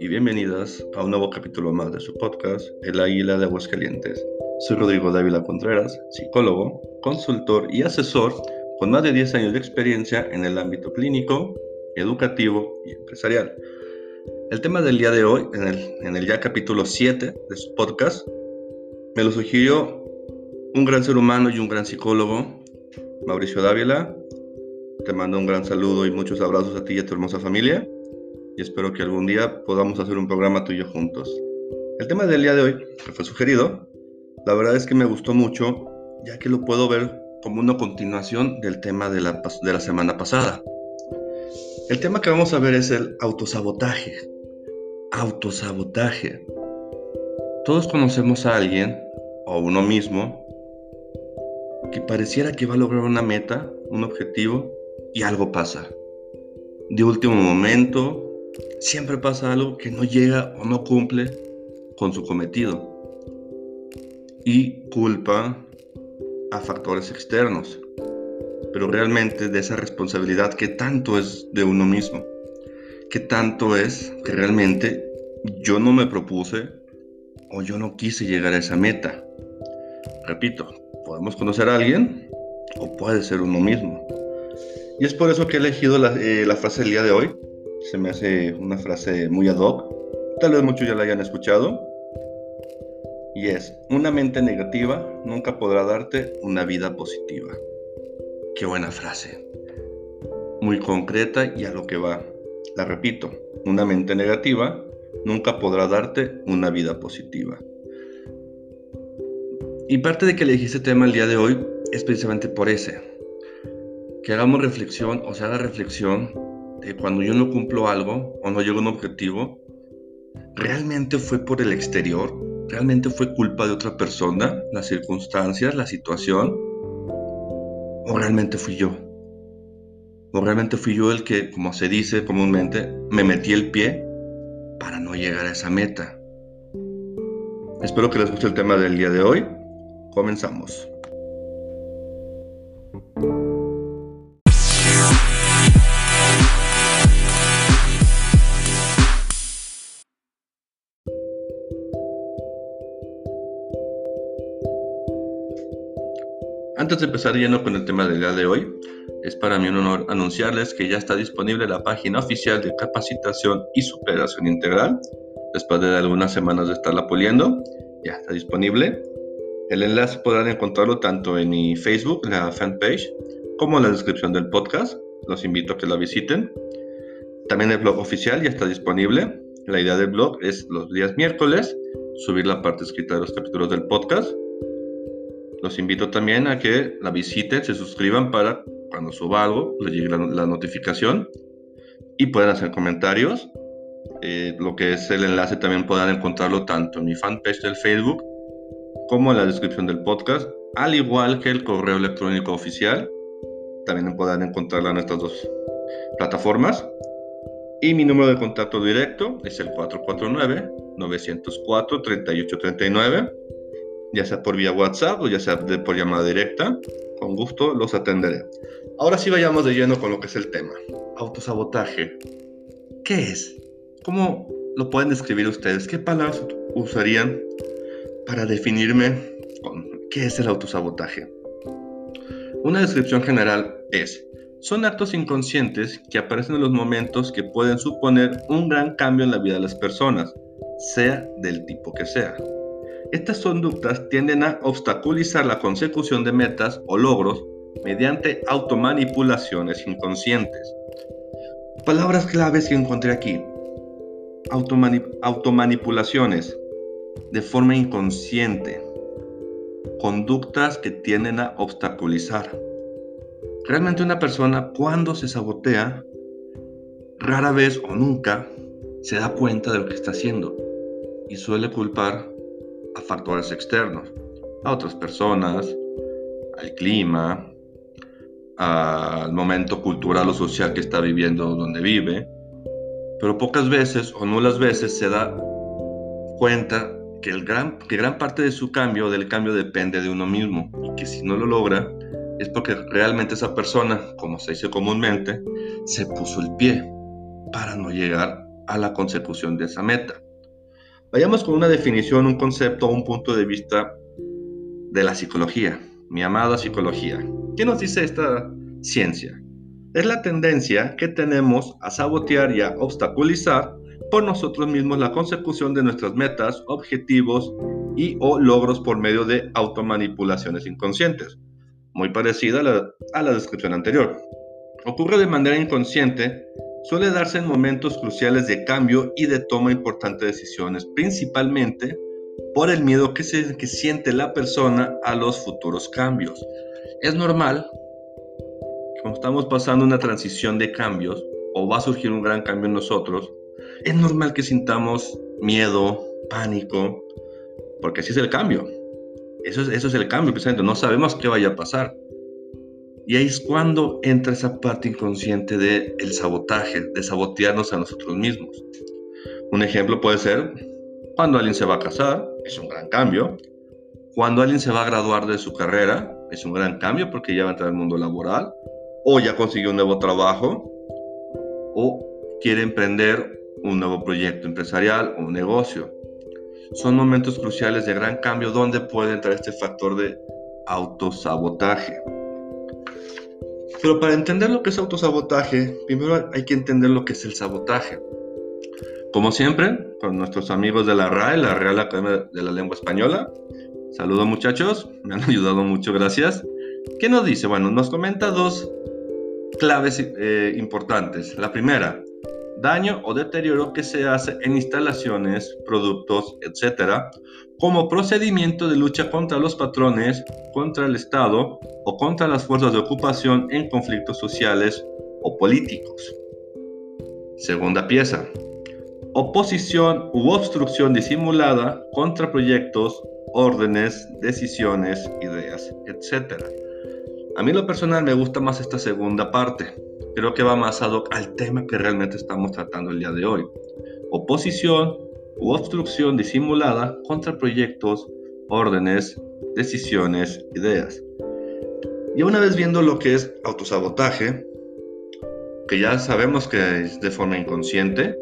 Y bienvenidas a un nuevo capítulo más de su podcast, El Águila de Aguascalientes. Soy Rodrigo Dávila Contreras, psicólogo, consultor y asesor con más de 10 años de experiencia en el ámbito clínico, educativo y empresarial. El tema del día de hoy, en el, en el ya capítulo 7 de su podcast, me lo sugirió un gran ser humano y un gran psicólogo, Mauricio Dávila. Te mando un gran saludo y muchos abrazos a ti y a tu hermosa familia y espero que algún día podamos hacer un programa tuyo juntos. El tema del día de hoy, que fue sugerido, la verdad es que me gustó mucho, ya que lo puedo ver como una continuación del tema de la, de la semana pasada. El tema que vamos a ver es el autosabotaje. Autosabotaje. Todos conocemos a alguien, o uno mismo, que pareciera que va a lograr una meta, un objetivo, y algo pasa. De último momento, siempre pasa algo que no llega o no cumple con su cometido y culpa a factores externos, pero realmente de esa responsabilidad que tanto es de uno mismo, que tanto es que realmente yo no me propuse o yo no quise llegar a esa meta. Repito, podemos conocer a alguien o puede ser uno mismo. Y es por eso que he elegido la, eh, la frase del día de hoy, se me hace una frase muy ad hoc, tal vez muchos ya la hayan escuchado, y es, una mente negativa nunca podrá darte una vida positiva. Qué buena frase. Muy concreta y a lo que va. La repito, una mente negativa nunca podrá darte una vida positiva. Y parte de que elegí este tema el día de hoy es precisamente por ese. Que hagamos reflexión o se haga reflexión cuando yo no cumplo algo o no llego a un objetivo, ¿realmente fue por el exterior? ¿Realmente fue culpa de otra persona, las circunstancias, la situación? ¿O realmente fui yo? ¿O realmente fui yo el que, como se dice comúnmente, me metí el pie para no llegar a esa meta? Espero que les guste el tema del día de hoy. Comenzamos. Antes de empezar lleno con el tema del día de hoy, es para mí un honor anunciarles que ya está disponible la página oficial de capacitación y superación integral. Después de algunas semanas de estarla puliendo, ya está disponible. El enlace podrán encontrarlo tanto en mi Facebook, la fanpage, como en la descripción del podcast. Los invito a que la visiten. También el blog oficial ya está disponible. La idea del blog es los días miércoles subir la parte escrita de los capítulos del podcast los invito también a que la visiten, se suscriban para cuando suba algo, les llegue la, notificación y puedan hacer comentarios. Eh, lo que es el enlace también puedan encontrarlo tanto en mi fanpage del Facebook como en la descripción del podcast, al igual que el correo electrónico oficial. También puedan encontrarla en estas dos plataformas. Y mi número de contacto directo es el 449-904-3839 ya sea por vía WhatsApp o ya sea por llamada directa. Con gusto los atenderé. Ahora sí vayamos de lleno con lo que es el tema. Autosabotaje. ¿Qué es? ¿Cómo lo pueden describir ustedes? ¿Qué palabras usarían para definirme con qué es el autosabotaje? Una descripción general es, son actos inconscientes que aparecen en los momentos que pueden suponer un gran cambio en la vida de las personas, sea del tipo que sea. Estas conductas tienden a obstaculizar la consecución de metas o logros mediante automanipulaciones inconscientes. Palabras claves que encontré aquí. automanipulaciones de forma inconsciente. Conductas que tienden a obstaculizar. Realmente una persona cuando se sabotea, rara vez o nunca se da cuenta de lo que está haciendo y suele culpar a factores externos, a otras personas, al clima, al momento cultural o social que está viviendo donde vive, pero pocas veces o nulas veces se da cuenta que, el gran, que gran parte de su cambio, del cambio depende de uno mismo y que si no lo logra es porque realmente esa persona, como se dice comúnmente, se puso el pie para no llegar a la consecución de esa meta. Vayamos con una definición, un concepto un punto de vista de la psicología, mi amada psicología. ¿Qué nos dice esta ciencia? Es la tendencia que tenemos a sabotear y a obstaculizar por nosotros mismos la consecución de nuestras metas, objetivos y o logros por medio de automanipulaciones inconscientes, muy parecida a la, a la descripción anterior. Ocurre de manera inconsciente suele darse en momentos cruciales de cambio y de toma importante de decisiones, principalmente por el miedo que, se, que siente la persona a los futuros cambios. Es normal, cuando estamos pasando una transición de cambios o va a surgir un gran cambio en nosotros, es normal que sintamos miedo, pánico, porque así es el cambio. Eso es, eso es el cambio, precisamente. No sabemos qué vaya a pasar. Y ahí es cuando entra esa parte inconsciente del el sabotaje, de sabotearnos a nosotros mismos. Un ejemplo puede ser cuando alguien se va a casar, es un gran cambio. Cuando alguien se va a graduar de su carrera, es un gran cambio porque ya va a entrar al mundo laboral, o ya consiguió un nuevo trabajo, o quiere emprender un nuevo proyecto empresarial o un negocio. Son momentos cruciales de gran cambio donde puede entrar este factor de autosabotaje. Pero para entender lo que es autosabotaje, primero hay que entender lo que es el sabotaje. Como siempre, con nuestros amigos de la RAE, la Real Academia de la Lengua Española. Saludos muchachos, me han ayudado mucho, gracias. ¿Qué nos dice? Bueno, nos comenta dos claves eh, importantes. La primera, daño o deterioro que se hace en instalaciones, productos, etcétera, como procedimiento de lucha contra los patrones, contra el Estado o contra las fuerzas de ocupación en conflictos sociales o políticos. Segunda pieza. Oposición u obstrucción disimulada contra proyectos, órdenes, decisiones, ideas, etc. A mí lo personal me gusta más esta segunda parte. Creo que va más ad hoc al tema que realmente estamos tratando el día de hoy. Oposición u obstrucción disimulada contra proyectos, órdenes, decisiones, ideas. Y una vez viendo lo que es autosabotaje, que ya sabemos que es de forma inconsciente,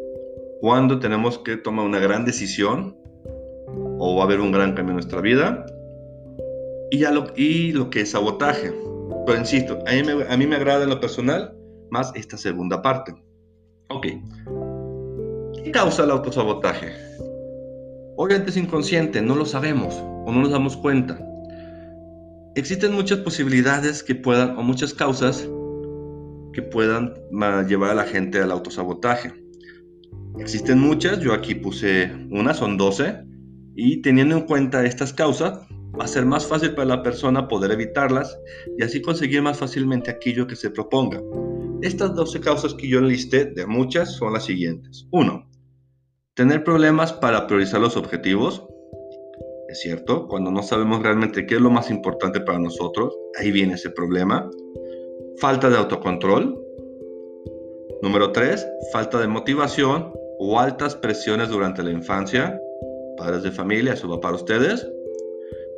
cuando tenemos que tomar una gran decisión o va a haber un gran cambio en nuestra vida, y, ya lo, y lo que es sabotaje. Pero insisto, a mí, me, a mí me agrada en lo personal más esta segunda parte. Ok. ¿Qué causa el autosabotaje? Obviamente es inconsciente, no lo sabemos o no nos damos cuenta. Existen muchas posibilidades que puedan, o muchas causas que puedan llevar a la gente al autosabotaje. Existen muchas, yo aquí puse una, son 12, y teniendo en cuenta estas causas, va a ser más fácil para la persona poder evitarlas y así conseguir más fácilmente aquello que se proponga. Estas 12 causas que yo enlisté, de muchas, son las siguientes. 1. Tener problemas para priorizar los objetivos. Es cierto, cuando no sabemos realmente qué es lo más importante para nosotros, ahí viene ese problema. Falta de autocontrol. Número 3. Falta de motivación o altas presiones durante la infancia. Padres de familia, eso va para ustedes.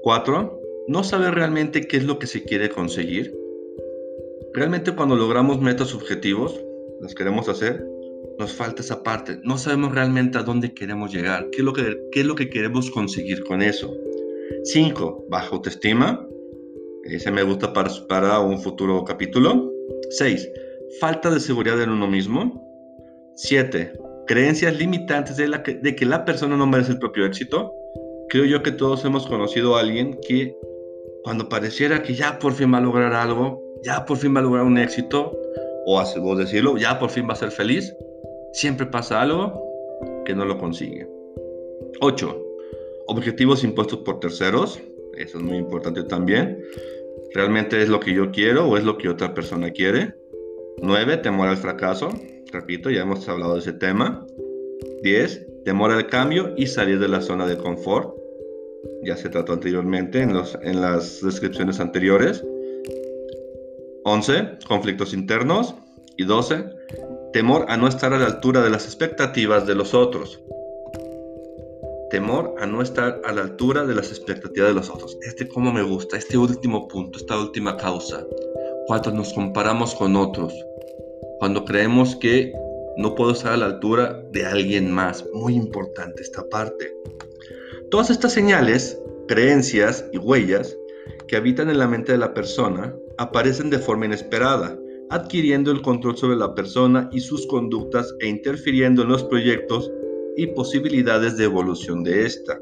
4. No saber realmente qué es lo que se quiere conseguir. Realmente cuando logramos metas objetivos, las queremos hacer, nos falta esa parte. No sabemos realmente a dónde queremos llegar, qué es lo que, qué es lo que queremos conseguir con eso. 5. Baja autoestima. Ese me gusta para, para un futuro capítulo. 6. Falta de seguridad en uno mismo. 7. Creencias limitantes de, la que, de que la persona no merece el propio éxito. Creo yo que todos hemos conocido a alguien que cuando pareciera que ya por fin va a lograr algo, ya por fin va a lograr un éxito, o, o decirlo, ya por fin va a ser feliz, siempre pasa algo que no lo consigue. 8. Objetivos impuestos por terceros. Eso es muy importante también. ¿Realmente es lo que yo quiero o es lo que otra persona quiere? 9. Temor al fracaso. Repito, ya hemos hablado de ese tema. 10. Temor al cambio y salir de la zona de confort. Ya se trató anteriormente en, los, en las descripciones anteriores. 11. Conflictos internos. Y 12 temor a no estar a la altura de las expectativas de los otros. Temor a no estar a la altura de las expectativas de los otros. Este como me gusta, este último punto, esta última causa. Cuando nos comparamos con otros, cuando creemos que no puedo estar a la altura de alguien más. Muy importante esta parte. Todas estas señales, creencias y huellas que habitan en la mente de la persona aparecen de forma inesperada, adquiriendo el control sobre la persona y sus conductas e interfiriendo en los proyectos y posibilidades de evolución de ésta.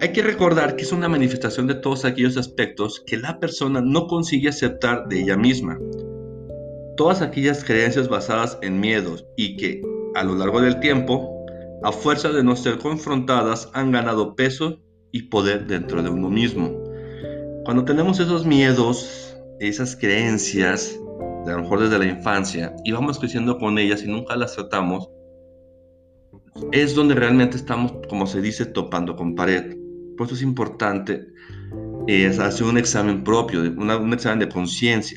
Hay que recordar que es una manifestación de todos aquellos aspectos que la persona no consigue aceptar de ella misma. Todas aquellas creencias basadas en miedos y que, a lo largo del tiempo, a fuerza de no ser confrontadas, han ganado peso y poder dentro de uno mismo. Cuando tenemos esos miedos, esas creencias, a lo mejor desde la infancia, y vamos creciendo con ellas y nunca las tratamos, es donde realmente estamos, como se dice, topando con pared. Por eso es importante hacer un examen propio, un examen de conciencia.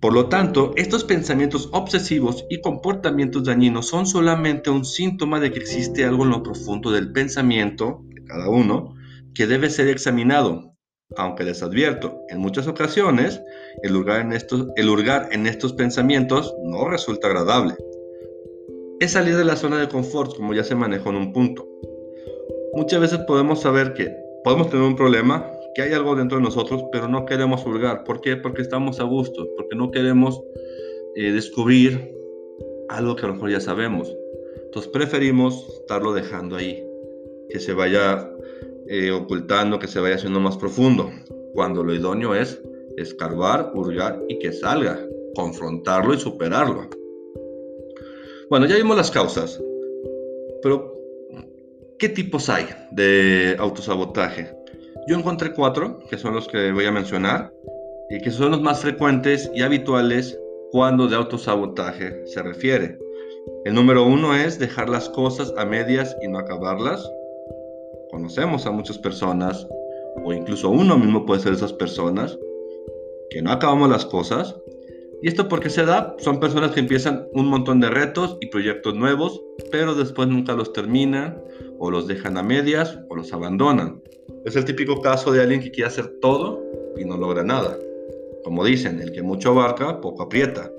Por lo tanto, estos pensamientos obsesivos y comportamientos dañinos son solamente un síntoma de que existe algo en lo profundo del pensamiento de cada uno que debe ser examinado. Aunque les advierto, en muchas ocasiones el lugar en estos, hurgar en estos pensamientos no resulta agradable. Es salir de la zona de confort, como ya se manejó en un punto. Muchas veces podemos saber que podemos tener un problema, que hay algo dentro de nosotros, pero no queremos hurgar. ¿Por qué? Porque estamos a gusto, porque no queremos eh, descubrir algo que a lo mejor ya sabemos. Entonces preferimos estarlo dejando ahí, que se vaya eh, ocultando, que se vaya haciendo más profundo, cuando lo idóneo es escarbar, hurgar y que salga, confrontarlo y superarlo. Bueno, ya vimos las causas, pero ¿Qué tipos hay de autosabotaje? Yo encontré cuatro, que son los que voy a mencionar, y que son los más frecuentes y habituales cuando de autosabotaje se refiere. El número uno es dejar las cosas a medias y no acabarlas. Conocemos a muchas personas, o incluso uno mismo puede ser esas personas, que no acabamos las cosas. ¿Y esto porque se da? Son personas que empiezan un montón de retos y proyectos nuevos, pero después nunca los terminan o los dejan a medias o los abandonan. Es el típico caso de alguien que quiere hacer todo y no logra nada. Como dicen, el que mucho abarca, poco aprieta.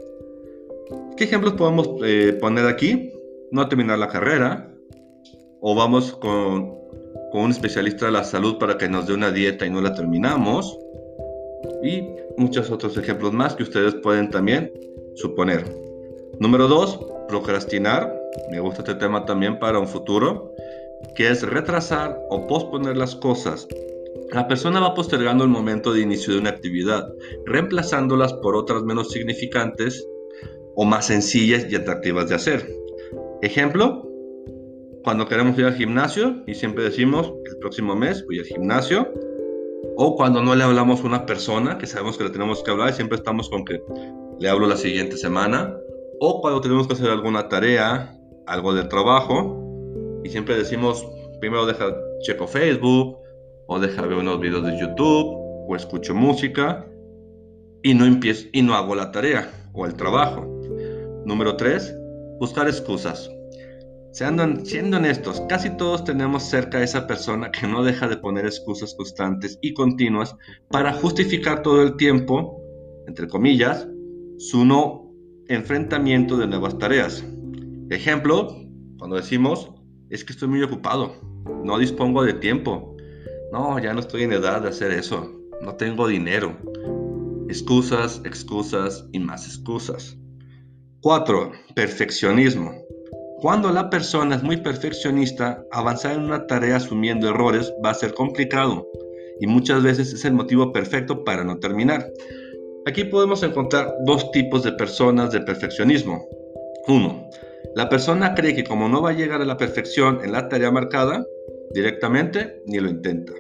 ¿Qué ejemplos podemos eh, poner aquí? No terminar la carrera, o vamos con, con un especialista de la salud para que nos dé una dieta y no la terminamos, y muchos otros ejemplos más que ustedes pueden también suponer. Número dos, procrastinar. Me gusta este tema también para un futuro que es retrasar o posponer las cosas. La persona va postergando el momento de inicio de una actividad, reemplazándolas por otras menos significantes o más sencillas y atractivas de hacer. Ejemplo, cuando queremos ir al gimnasio y siempre decimos, el próximo mes voy al gimnasio, o cuando no le hablamos a una persona que sabemos que le tenemos que hablar y siempre estamos con que le hablo la siguiente semana, o cuando tenemos que hacer alguna tarea, algo de trabajo, y siempre decimos, primero deja checo Facebook, o deja ver unos videos de YouTube, o escucho música, y no empiezo, y no hago la tarea o el trabajo. Número 3, buscar excusas. Siendo honestos, casi todos tenemos cerca a esa persona que no deja de poner excusas constantes y continuas para justificar todo el tiempo, entre comillas, su no enfrentamiento de nuevas tareas. Ejemplo, cuando decimos, es que estoy muy ocupado, no dispongo de tiempo, no, ya no estoy en edad de hacer eso, no tengo dinero. Excusas, excusas y más excusas. 4. Perfeccionismo. Cuando la persona es muy perfeccionista, avanzar en una tarea asumiendo errores va a ser complicado y muchas veces es el motivo perfecto para no terminar. Aquí podemos encontrar dos tipos de personas de perfeccionismo. Uno, la persona cree que como no va a llegar a la perfección en la tarea marcada, directamente ni lo intenta.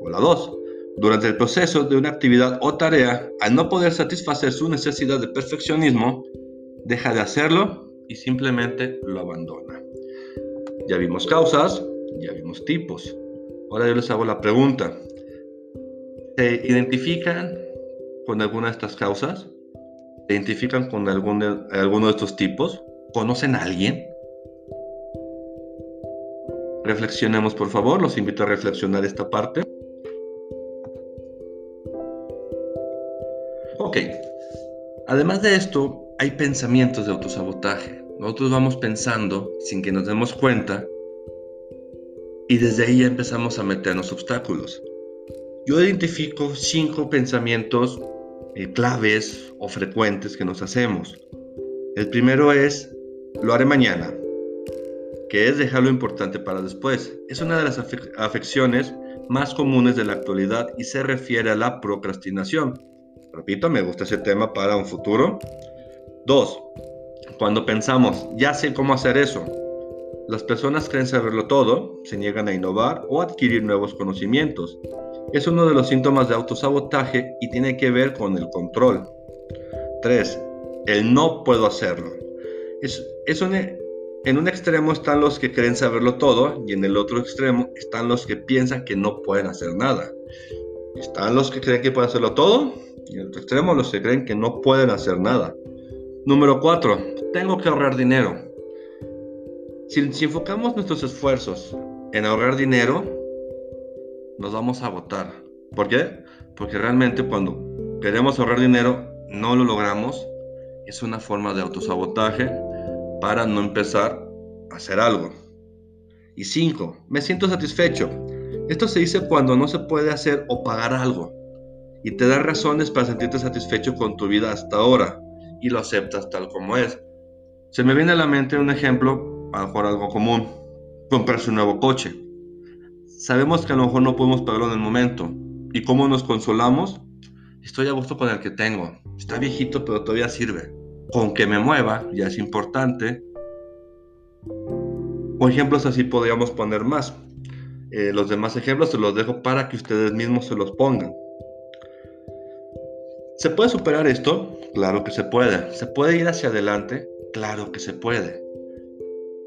O la 2. Durante el proceso de una actividad o tarea, al no poder satisfacer su necesidad de perfeccionismo, deja de hacerlo y simplemente lo abandona. Ya vimos causas, ya vimos tipos. Ahora yo les hago la pregunta. ¿Se identifican con alguna de estas causas? ¿Se identifican con alguno de estos tipos? ¿Conocen a alguien? Reflexionemos, por favor. Los invito a reflexionar esta parte. Ok. Además de esto, hay pensamientos de autosabotaje. Nosotros vamos pensando sin que nos demos cuenta y desde ahí ya empezamos a meternos obstáculos. Yo identifico cinco pensamientos eh, claves o frecuentes que nos hacemos. El primero es, lo haré mañana, que es dejar lo importante para después. Es una de las afecciones más comunes de la actualidad y se refiere a la procrastinación. Repito, me gusta ese tema para un futuro. Dos, cuando pensamos, ya sé cómo hacer eso. Las personas creen saberlo todo, se niegan a innovar o adquirir nuevos conocimientos. Es uno de los síntomas de autosabotaje y tiene que ver con el control. 3. El no puedo hacerlo. Es, un, en un extremo están los que creen saberlo todo y en el otro extremo están los que piensan que no pueden hacer nada. Están los que creen que pueden hacerlo todo y en el otro extremo los que creen que no pueden hacer nada. Número 4. Tengo que ahorrar dinero. Si, si, enfocamos nuestros esfuerzos en ahorrar dinero, nos vamos a agotar. ¿Por qué? Porque realmente cuando queremos ahorrar dinero no lo logramos. Es una forma de autosabotaje para no empezar a hacer algo. Y cinco, me siento satisfecho. Esto se dice cuando no se puede hacer o pagar algo y te da razones para sentirte satisfecho con tu vida hasta ahora y lo aceptas tal como es. Se me viene a la mente un ejemplo, a lo mejor algo común, comprarse un nuevo coche. Sabemos que a lo mejor no podemos pagarlo en el momento. ¿Y cómo nos consolamos? Estoy a gusto con el que tengo. Está viejito, pero todavía sirve con que me mueva, ya es importante. O ejemplos así podríamos poner más. Eh, los demás ejemplos se los dejo para que ustedes mismos se los pongan. ¿Se puede superar esto? Claro que se puede. ¿Se puede ir hacia adelante? Claro que se puede.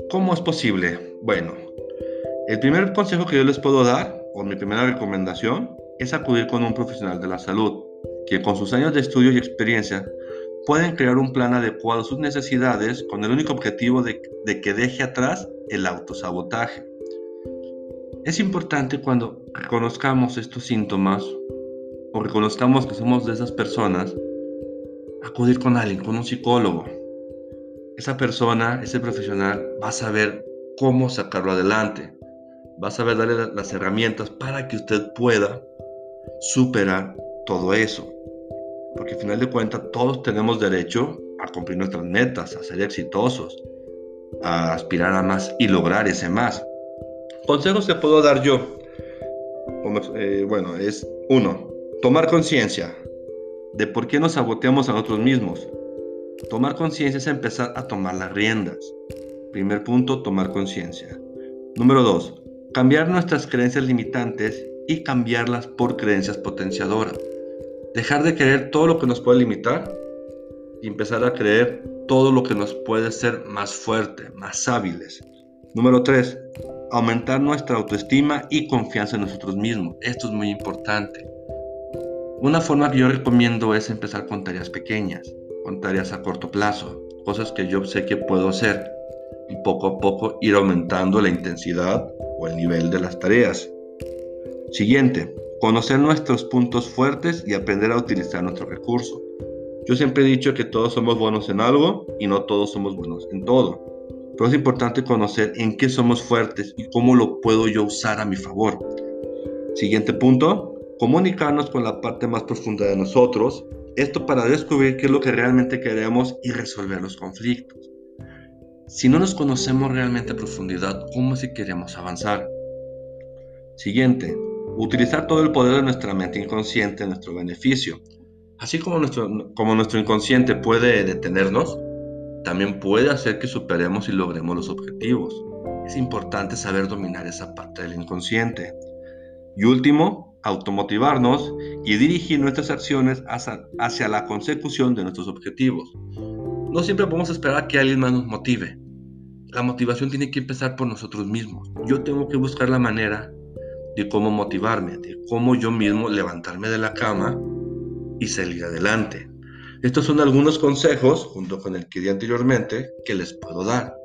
¿Cómo es posible? Bueno, el primer consejo que yo les puedo dar, o mi primera recomendación, es acudir con un profesional de la salud, que con sus años de estudio y experiencia pueden crear un plan adecuado a sus necesidades con el único objetivo de, que deje atrás el autosabotaje. Es importante cuando reconozcamos estos síntomas o reconozcamos que somos de esas personas, acudir con alguien, con un psicólogo. Esa persona, ese profesional, va a saber cómo sacarlo adelante. Va a saber darle las herramientas para que usted pueda superar todo eso. Porque al final de cuentas todos tenemos derecho a cumplir nuestras metas, a ser exitosos, a aspirar a más y lograr ese más. Consejos que puedo dar yo. Eh, bueno, es uno, tomar conciencia de por qué nos saboteamos a nosotros mismos. Tomar conciencia es empezar a tomar las riendas. Primer punto, tomar conciencia. Número dos, cambiar nuestras creencias limitantes y cambiarlas por creencias potenciadoras. Dejar de creer todo lo que nos puede limitar y empezar a creer todo lo que nos puede ser más fuerte, más hábiles. Número 3. Aumentar nuestra autoestima y confianza en nosotros mismos. Esto es muy importante. Una forma que yo recomiendo es empezar con tareas pequeñas, con tareas a corto plazo, cosas que yo sé que puedo hacer y poco a poco ir aumentando la intensidad o el nivel de las tareas. Siguiente, conocer nuestros puntos fuertes y aprender a utilizar nuestros recursos. Yo siempre he dicho que todos somos buenos en algo y no todos somos buenos en todo. Pero es importante conocer en qué somos fuertes y cómo lo puedo yo usar a mi favor. Siguiente punto, comunicarnos con la parte más profunda de nosotros. Esto para descubrir qué es lo que realmente queremos y resolver los conflictos. Si no nos conocemos realmente a profundidad, ¿cómo si queremos avanzar? Siguiente, utilizar todo el poder de nuestra mente inconsciente en nuestro beneficio. Así como nuestro, como nuestro inconsciente puede detenernos, también puede hacer que superemos y logremos los objetivos. Es importante saber dominar esa parte del inconsciente. Y último, automotivarnos y dirigir nuestras acciones hacia, hacia la consecución de nuestros objetivos. No siempre podemos esperar que alguien más nos motive. La motivación tiene que empezar por nosotros mismos. Yo tengo que buscar la manera de cómo motivarme, de cómo yo mismo levantarme de la cama y salir adelante. Estos son algunos consejos, junto con el que di anteriormente, que les puedo dar,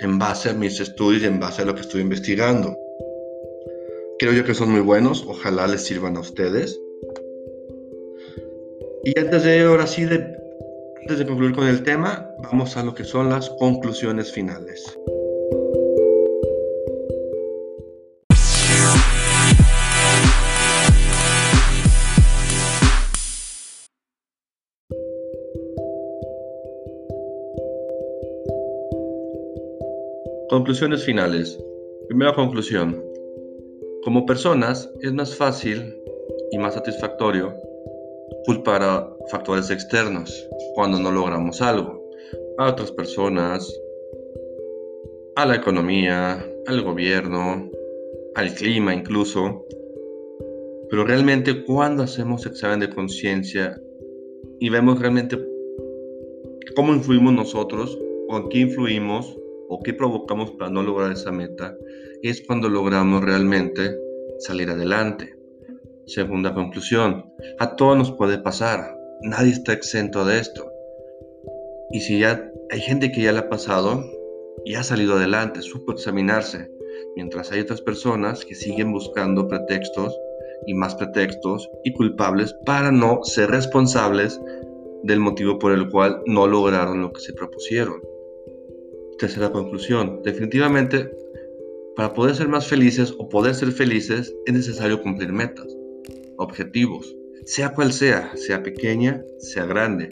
en base a mis estudios y en base a lo que estoy investigando. Creo yo que son muy buenos, ojalá les sirvan a ustedes. Y antes de ahora sí Antes de concluir con el tema, vamos a lo que son las conclusiones finales. Conclusiones finales. Primera conclusión. Como personas es más fácil y más satisfactorio culpar a factores externos cuando no logramos algo. A otras personas, a la economía, al gobierno, al clima incluso. Pero realmente cuando hacemos examen de conciencia y vemos realmente cómo influimos nosotros o en qué influimos o qué provocamos para no lograr esa meta, es cuando logramos realmente salir adelante. Segunda conclusión, a todos nos puede pasar, nadie está exento de esto. Y si ya hay gente que ya le ha pasado y ha salido adelante, supo examinarse, mientras hay otras personas que siguen buscando pretextos y más pretextos y culpables para no ser responsables del motivo por el cual no lograron lo que se propusieron. Tercera conclusión, definitivamente para poder ser más felices o poder ser felices es necesario cumplir metas, objetivos, sea cual sea, sea pequeña, sea grande.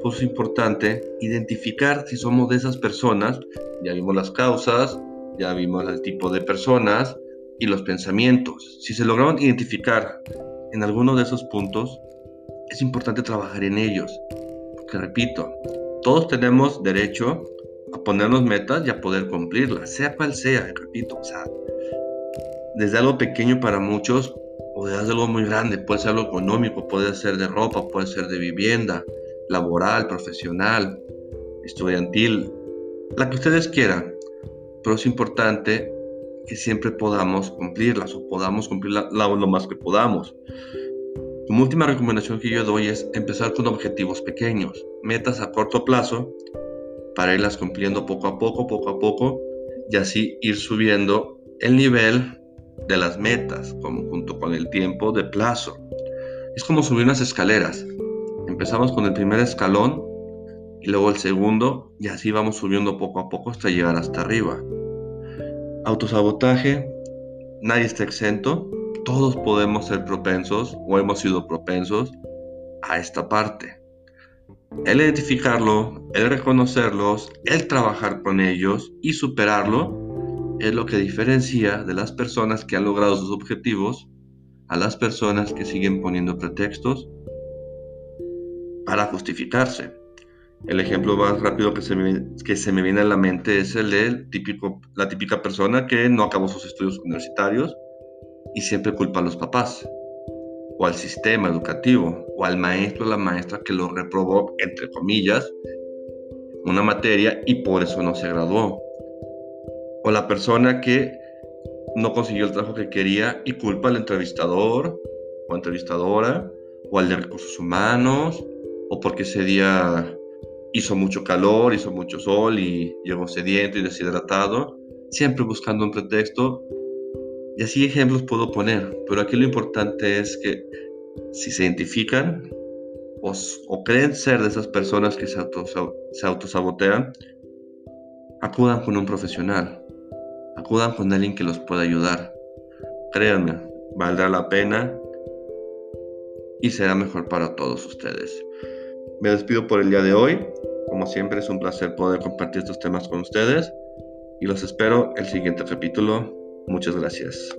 Por eso es importante identificar si somos de esas personas, ya vimos las causas, ya vimos el tipo de personas y los pensamientos. Si se lograron identificar en alguno de esos puntos, es importante trabajar en ellos. Porque repito, todos tenemos derecho a ponernos metas y a poder cumplirlas, sea cual sea, repito, o sea, desde algo pequeño para muchos o desde algo muy grande, puede ser algo económico, puede ser de ropa, puede ser de vivienda, laboral, profesional, estudiantil, la que ustedes quieran, pero es importante que siempre podamos cumplirlas o podamos cumplirlas lo más que podamos. Como última recomendación que yo doy es empezar con objetivos pequeños, metas a corto plazo para irlas cumpliendo poco a poco, poco a poco, y así ir subiendo el nivel de las metas, como junto con el tiempo de plazo. Es como subir unas escaleras. Empezamos con el primer escalón y luego el segundo y así vamos subiendo poco a poco hasta llegar hasta arriba. Autosabotaje, nadie está exento, todos podemos ser propensos o hemos sido propensos a esta parte el identificarlo, el reconocerlos, el trabajar con ellos y superarlo es lo que diferencia de las personas que han logrado sus objetivos a las personas que siguen poniendo pretextos para justificarse. El ejemplo más rápido que se me, que se me viene a la mente es el de la típica persona que no acabó sus estudios universitarios y siempre culpa a los papás o al sistema educativo al maestro o la maestra que lo reprobó, entre comillas, una materia y por eso no se graduó. O la persona que no consiguió el trabajo que quería y culpa al entrevistador o entrevistadora o al de recursos humanos o porque ese día hizo mucho calor, hizo mucho sol y llegó sediento y deshidratado, siempre buscando un pretexto y así ejemplos puedo poner, pero aquí lo importante es que si se identifican o, creen ser de esas personas que se, se autosabotean, acudan con un profesional, acudan con alguien que los pueda ayudar. Créanme, valdrá la pena y será mejor para todos ustedes. Me despido por el día de hoy. Como siempre es un placer poder compartir estos temas con ustedes y los espero el siguiente capítulo Muchas gracias.